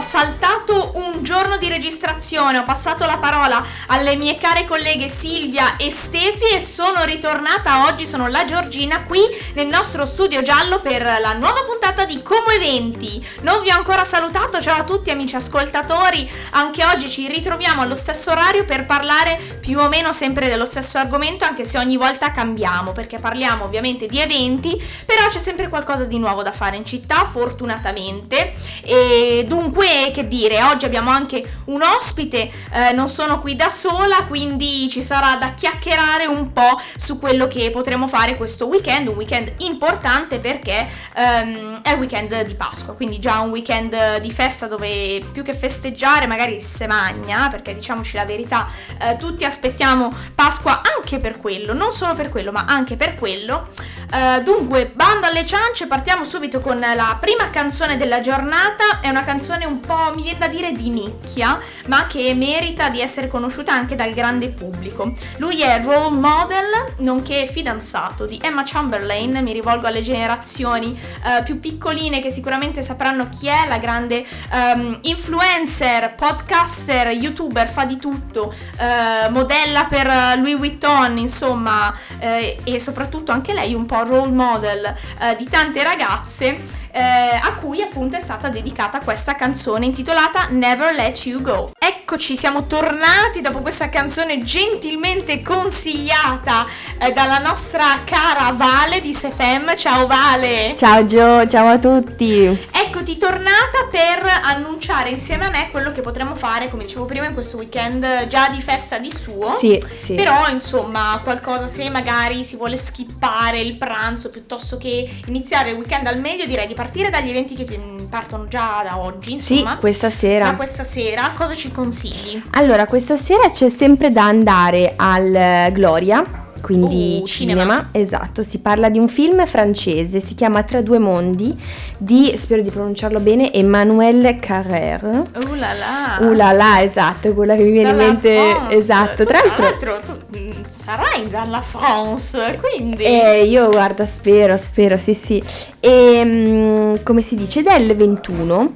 saltato un giorno di registrazione, ho passato la parola alle mie care colleghe Silvia e Stefi e sono ritornata oggi, sono la Giorgina qui nel nostro studio giallo per la nuova puntata di Como Eventi. Non vi ho ancora salutato, ciao a tutti amici ascoltatori, anche oggi ci ritroviamo allo stesso orario per parlare più o meno sempre dello stesso argomento, anche se ogni volta cambiamo, perché parliamo ovviamente di eventi, però c'è sempre qualcosa di nuovo da fare in città, fortunatamente. E dunque, che dire, oggi abbiamo anche un ospite, eh, non sono qui da sola, quindi ci sarà da chiacchierare un po' su quello che potremo fare questo weekend, un weekend importante perché ehm, è il weekend di Pasqua, quindi già un weekend di festa dove più che festeggiare magari se magna, perché diciamoci la verità, eh, tutti aspettiamo Pasqua anche per quello, non solo per quello, ma anche per quello. Uh, dunque, bando alle ciance, partiamo subito con la prima canzone della giornata. È una canzone un po', mi viene da dire, di nicchia, ma che merita di essere conosciuta anche dal grande pubblico. Lui è role model, nonché fidanzato di Emma Chamberlain. Mi rivolgo alle generazioni uh, più piccoline che sicuramente sapranno chi è, la grande um, influencer, podcaster, youtuber, fa di tutto, uh, modella per Louis Vuitton, insomma, e soprattutto anche lei un po' role model eh, di tante ragazze eh, a cui appunto è stata dedicata questa canzone intitolata Never Let You Go. Eccoci, siamo tornati dopo questa canzone gentilmente consigliata eh, dalla nostra cara Vale di Sefem. Ciao Vale! Ciao Gio, ciao a tutti! Eccoti tornata per annunciare insieme a me quello che potremo fare, come dicevo prima, in questo weekend già di festa di suo. Sì, sì. Però insomma, qualcosa se magari si vuole skippare il pranzo piuttosto che iniziare il weekend al meglio, direi di partire dagli eventi che partono già da oggi, insomma. Sì, questa sera. Da questa sera, cosa ci consigli? Allora, questa sera c'è sempre da andare al Gloria quindi Uh, cinema. cinema. esatto, si parla di un film francese, si chiama Tra due mondi, di, spero di pronunciarlo bene, Emmanuel Carrère. Uh là là! Uh là là, esatto, quella che mi viene in mente, France. esatto, Tu, tra l'altro... tu mm, sarai dalla France, quindi... Eh, io guarda, spero, spero, sì sì. E mm, come si dice, del 21.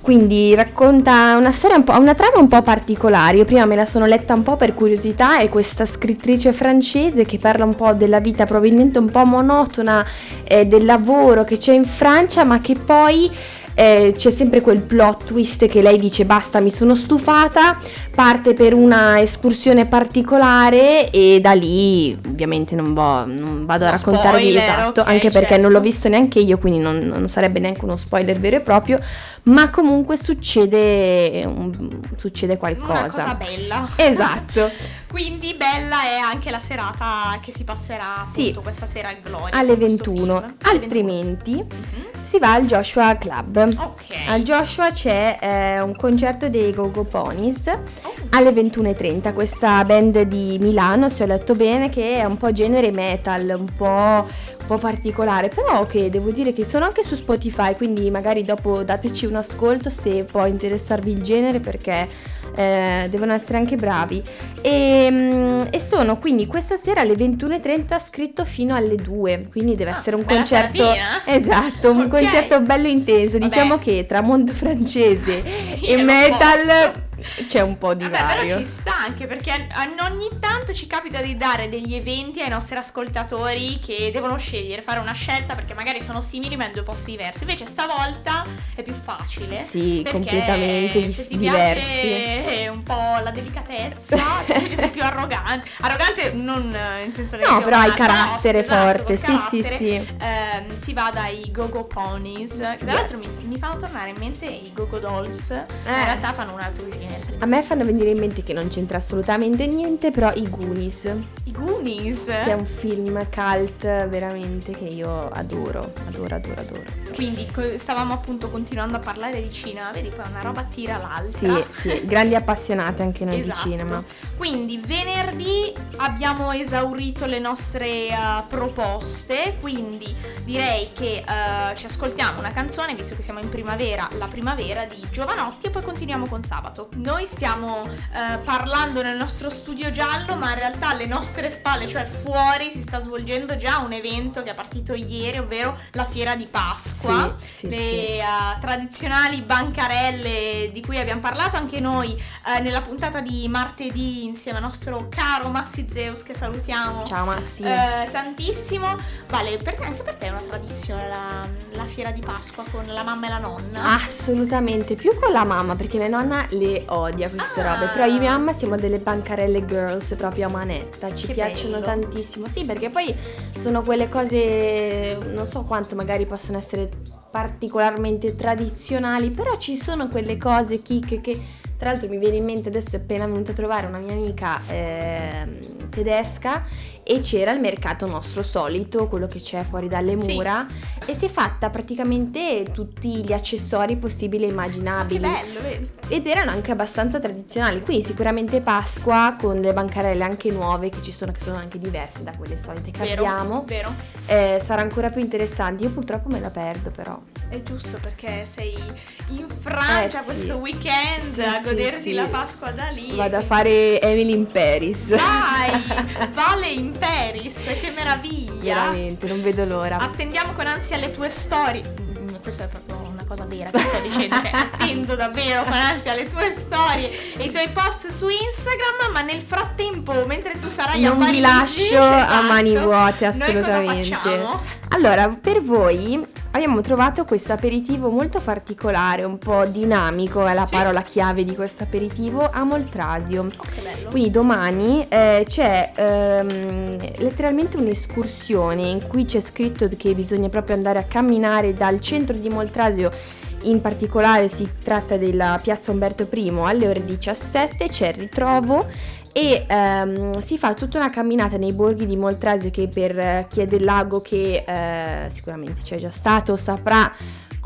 Quindi racconta una storia un po', una trama un po' particolare. Io prima me la sono letta un po' per curiosità, è questa scrittrice francese che parla un po' della vita probabilmente un po' monotona eh, del lavoro che c'è in Francia, ma che poi eh, c'è sempre quel plot twist che lei dice basta mi sono stufata, parte per una escursione particolare e da lì ovviamente non, vo- non vado a raccontarvi spoiler, esatto, ok, anche perché non l'ho certo. visto neanche io, quindi non, non sarebbe neanche uno spoiler vero e proprio, ma comunque succede, succede qualcosa. Una cosa bella. Esatto. Quindi bella è anche la serata che si passerà Sì. appunto questa sera al Gloria. Alle con questo 21. film. Alle Altrimenti 21. Mhm. si va al Joshua Club. Ok. Al Joshua c'è eh, un concerto dei Go-Go Ponies Oh. alle 21.30, questa band di Milano, se ho letto bene, che è un po' genere metal, un po', un po' particolare, però che devo dire che sono anche su Spotify, quindi magari dopo dateci un ascolto se può interessarvi il genere perché eh, devono essere anche bravi. E, mm, e sono quindi questa sera alle 21.30 scritto fino alle 2, quindi deve Ah, essere un concerto... Esatto, un Ok. concerto bello intenso, Vabbè. diciamo che tra mondo francese Sì, e metal posso. C'è un po' di Vabbè, però vario. ci sta anche perché ogni tanto ci capita di dare degli eventi ai nostri ascoltatori che devono scegliere, fare una scelta perché magari sono simili ma in due posti diversi. Invece stavolta è più facile. Sì, perché completamente se ti diversi. piace un po' la delicatezza, se invece sei più arrogante, arrogante non eh, in senso No, però hai negativo, carattere tosto, esatto, forte, sì, sì, carattere, sì. ehm, si va dai Go-Go Ponies, tra l'altro mi, Yes. mi fanno tornare in mente i Go-Go Dolls, Eh. in realtà fanno un altro genere. A me fanno venire in mente che non c'entra assolutamente niente, però i Goonies, I Goonies. che è un film cult veramente che io adoro, adoro, adoro, adoro. Quindi stavamo appunto continuando a parlare di cinema, vedi poi una roba tira l'altra. Sì, sì, grandi appassionati anche noi Esatto. di cinema. Quindi venerdì abbiamo esaurito le nostre eh, proposte, quindi direi che eh, ci ascoltiamo una canzone, visto che siamo in primavera, la primavera di Giovanotti e poi continuiamo con sabato. Noi stiamo eh, parlando nel nostro studio giallo, ma in realtà alle nostre spalle, cioè fuori, si sta svolgendo già un evento che è partito ieri, ovvero la fiera di Pasqua. Sì, sì, le sì. uh, tradizionali bancarelle di cui abbiamo parlato anche noi uh, nella puntata di martedì insieme al nostro caro Massi Zeus che salutiamo. Ciao Massi. Uh, tantissimo. Vale, per te, anche per te è una tradizione la, la fiera di Pasqua con la mamma e la nonna? Assolutamente, più con la mamma perché mia nonna le odia queste Ah. robe, però io e mia mamma siamo delle bancarelle girls proprio a manetta, ci Che piacciono bello. tantissimo, sì perché poi sono quelle cose, non so quanto magari possono essere particolarmente tradizionali, però ci sono quelle cose chicche che tra l'altro mi viene in mente adesso appena venuta a trovare una mia amica ehm, tedesca e c'era il mercato nostro solito, quello che c'è fuori dalle Sì. mura e si è fatta praticamente tutti gli accessori possibili e Che immaginabili bello, vedi? ed erano anche abbastanza tradizionali, quindi sicuramente Pasqua con le bancarelle anche nuove che ci sono, che sono anche diverse da quelle solite che Vero, abbiamo, vero. eh, sarà ancora più interessante. Io purtroppo me la perdo però. È giusto perché sei in Francia Eh, sì. questo weekend Sì, a goderti sì. la Pasqua da lì. Vado a fare Emily in Paris. Dai, Vale in Paris, che meraviglia. Veramente, non vedo l'ora. Attendiamo con ansia le tue storie. Mm, Questa è proprio una cosa vera che sto dicendo. Cioè, attendo davvero con ansia le tue storie e i tuoi post su Instagram. Ma nel frattempo, mentre tu sarai a non Parigi, vi lascio a mani esatto, vuote Noi cosa assolutamente. facciamo? Allora, per voi abbiamo trovato questo aperitivo molto particolare, un po' dinamico, è la Sì. parola chiave di questo aperitivo, a Moltrasio. Oh. Quindi domani eh, c'è ehm, letteralmente un'escursione in cui c'è scritto che bisogna proprio andare a camminare dal centro di Moltrasio, in particolare si tratta della piazza Umberto I alle ore 17, c'è il ritrovo e ehm, si fa tutta una camminata nei borghi di Moltrasio che per eh, chi è del lago che eh, sicuramente c'è già stato saprà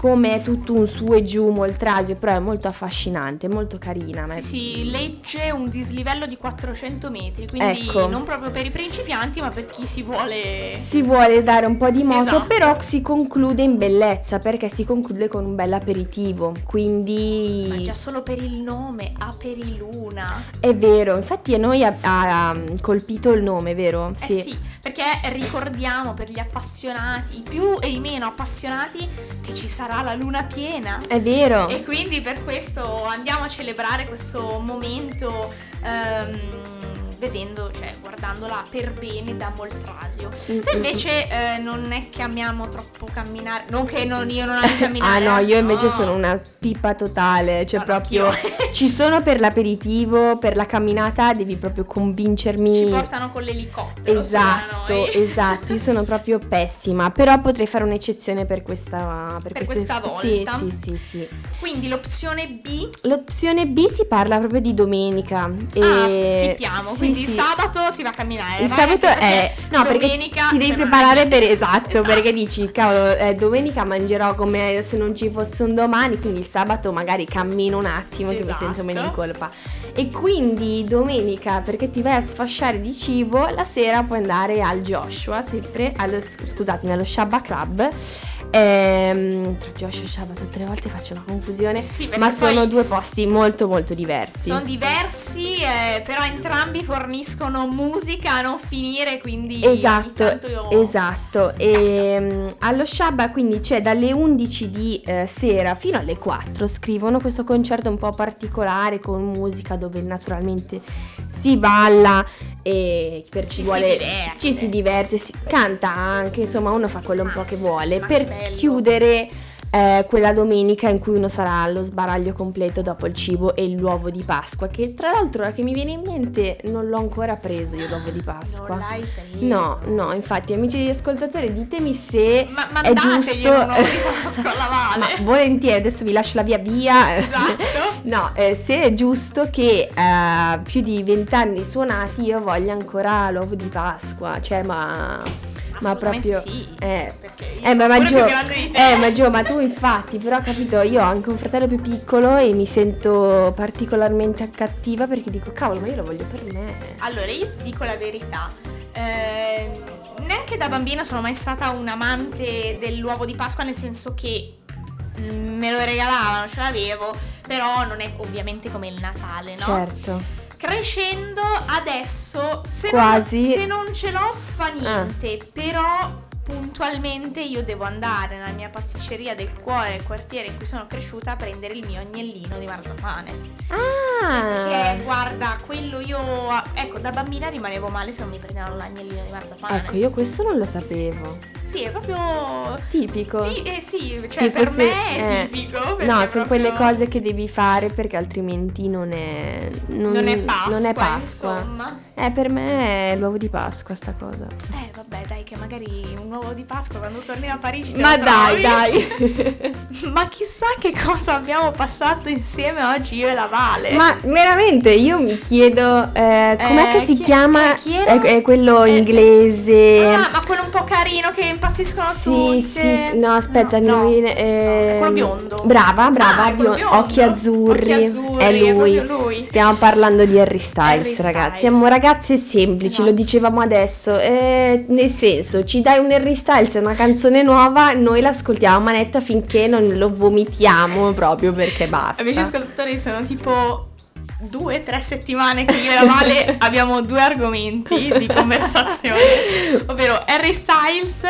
come tutto un su e giù Moltrasio, però è molto affascinante, molto carina. ma Sì, sì, legge un dislivello di 400 metri, quindi Ecco. non proprio per i principianti, ma per chi si vuole... Si vuole dare un po' di moto, Esatto. però si conclude in bellezza perché si conclude con un bel aperitivo. Ma Quindi già solo per il nome, Aperiluna. è vero, infatti a noi ha, ha colpito il nome, vero? Eh sì, perché ricordiamo per gli appassionati, i più e i meno appassionati, che ci sarà la luna piena. È vero. E quindi per questo andiamo a celebrare questo momento ehm, vedendo, cioè guardandola per bene da Moltrasio. Se invece eh, non è che amiamo troppo camminare, non che non, io non amo Ah camminare. no, io invece no. sono una pipa totale, cioè No, proprio ci sono per l'aperitivo, per la camminata devi proprio convincermi. Ci portano con l'elicottero. Esatto, esatto, io sono proprio pessima, però potrei fare un'eccezione per questa per, Per queste- questa Sì, volta. sì, sì, sì. Quindi l'opzione B L'opzione B si parla proprio di domenica. Ah, e- tippiamo, sì, quindi sì. sabato si va a camminare. Il sabato è no, perché domenica ti devi preparare per niente. esatto, perché dici cavolo, eh, domenica mangerò come se non ci fosse un domani, quindi il sabato magari cammino un attimo che mi Esatto. sento meno in colpa. E quindi domenica perché ti vai a sfasciare di cibo, la sera puoi andare al Joshua, sempre allo, scusatemi, allo Shabba Club. Ehm, tra Joshua e Shabba tutte le volte faccio una confusione, sì, ma sono due posti molto molto diversi. Sono diversi, eh, però entrambi forniscono musica a non finire, quindi Esatto, io... esatto. E, mm, allo Shabba quindi c'è dalle 11 di eh, sera fino alle 4 scrivono questo concerto un po' particolare con musica dove naturalmente si balla e per Ci si vuole diverte. ci si diverte, si canta anche, insomma uno fa quello un po' che vuole per chiudere eh, quella domenica in cui uno sarà allo sbaraglio completo dopo il cibo e l'uovo di Pasqua che tra l'altro ora che mi viene in mente non l'ho ancora preso io l'uovo di Pasqua. Non l'hai preso. No, no, infatti, amici ascoltatori, ditemi se Ma è giusto. un uovo di Pasqua alla Vale. Ma volentieri, adesso vi lascio la via via. Esatto. No, eh, se è giusto che eh, più di vent'anni suonati io voglia ancora l'uovo di Pasqua, cioè ma, ma proprio... sì, Eh, perché io eh, sono ma, pure Gio, più grande di te. eh, ma Gio, ma tu infatti, però capito, io ho anche un fratello più piccolo e mi sento particolarmente accattiva perché dico, cavolo, ma io lo voglio per me. Allora, io ti dico la verità. eh, neanche da bambina sono mai stata un amante dell'uovo di Pasqua, nel senso che mm, me lo regalavano, ce l'avevo, però non è ovviamente come il Natale, no? Certo. Crescendo adesso, se, Quasi. Non, se non ce l'ho fa niente, però puntualmente io devo andare nella mia pasticceria del cuore, il quartiere in cui sono cresciuta, a prendere il mio agnellino di marzapane. Ah! Che guarda, quello io. Ecco, da bambina rimanevo male se non mi prendevano l'agnellino di marzapane. Ecco, io questo non lo sapevo. Sì, è proprio. Tipico. Sì, eh, sì, cioè Sì, per questo- me è eh, tipico. No, sono proprio- quelle cose che devi fare perché altrimenti non è. Non, Non è Pasqua, non è Pasqua. insomma. Eh, per me è l'uovo di Pasqua sta cosa. Eh, vabbè, dai, che magari un uovo di Pasqua quando torni a Parigi. Ma dai, dai. Ma chissà che cosa abbiamo passato insieme oggi io e la Vale. Ma veramente io mi chiedo eh, com'è Eh, che si chi- chiama? eh, chi è quello Eh, inglese. Ah, ma quello un po' carino che impazziscono sì, tutte. sì, sì, no, aspetta, no, mi no. viene. eh, è quello biondo. Brava, brava, Ah, è quello bio- biondo. occhi azzurri. Occhi azzurri, è è lui. proprio lui. Stiamo parlando di Harry Styles, Harry ragazzi. Styles. Siamo ragazze semplici, Esatto. lo dicevamo adesso. Eh, nel senso, ci dai un Harry Styles una canzone nuova, noi l'ascoltiamo a manetta finché non lo vomitiamo proprio perché basta. Amici ascoltatori, sono tipo due o tre settimane che io e la Vale abbiamo due argomenti di conversazione, ovvero Harry Styles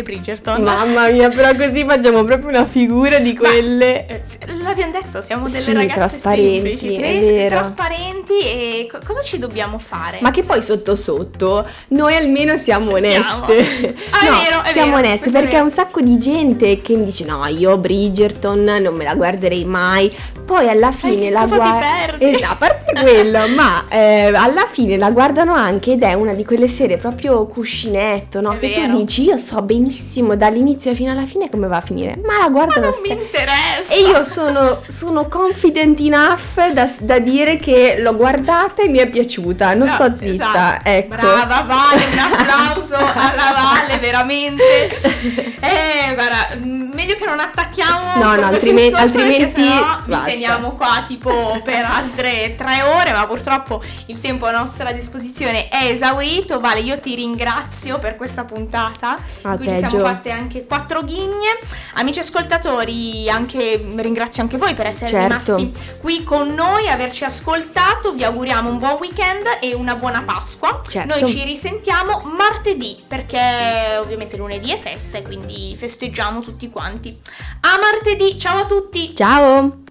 e Bridgerton. Mamma mia, però così facciamo proprio una figura di quelle. Eh, s- L'abbiamo detto, siamo delle Sì, ragazze trasparenti, semplici, è trasparenti e co- cosa ci dobbiamo fare? Ma che poi sotto sotto noi almeno siamo Sentiamo. oneste. Ah, è no, vero, è siamo vero, oneste è perché vero. un sacco di gente che mi dice no, io Bridgerton non me la guarderei mai. Poi alla Sai fine la guardano. perdi? a parte quello, ma eh, alla fine la guardano anche ed è una di quelle serie proprio cuscinetto, no? È che vero. tu dici io so benissimo dall'inizio fino alla fine come va a finire, ma la Ma guardano non ste- mi interessa. e io sono, sono confident enough da, da dire che l'ho guardata e mi è piaciuta. Non No, sto zitta, esatto. ecco. Brava Vale, un applauso alla Vale, veramente. Eh, guarda, meglio che non attacchiamo No, no, altrimenti- altrimenti sennò vi teniamo qua tipo per altre tre ore, ma purtroppo il tempo a nostra disposizione è esaurito. Vale, io ti ringrazio per questa puntata. A in cui ci siamo Gio. fatte anche quattro ghigne. Amici ascoltatori, anche ringrazio anche voi per essere Certo. rimasti qui con noi, averci ascoltato. Vi auguriamo un buon weekend e una buona Pasqua. Certo. Noi ci risentiamo martedì perché ovviamente lunedì è festa e quindi festeggiamo tutti quanti. A martedì, ciao a tutti! Ciao!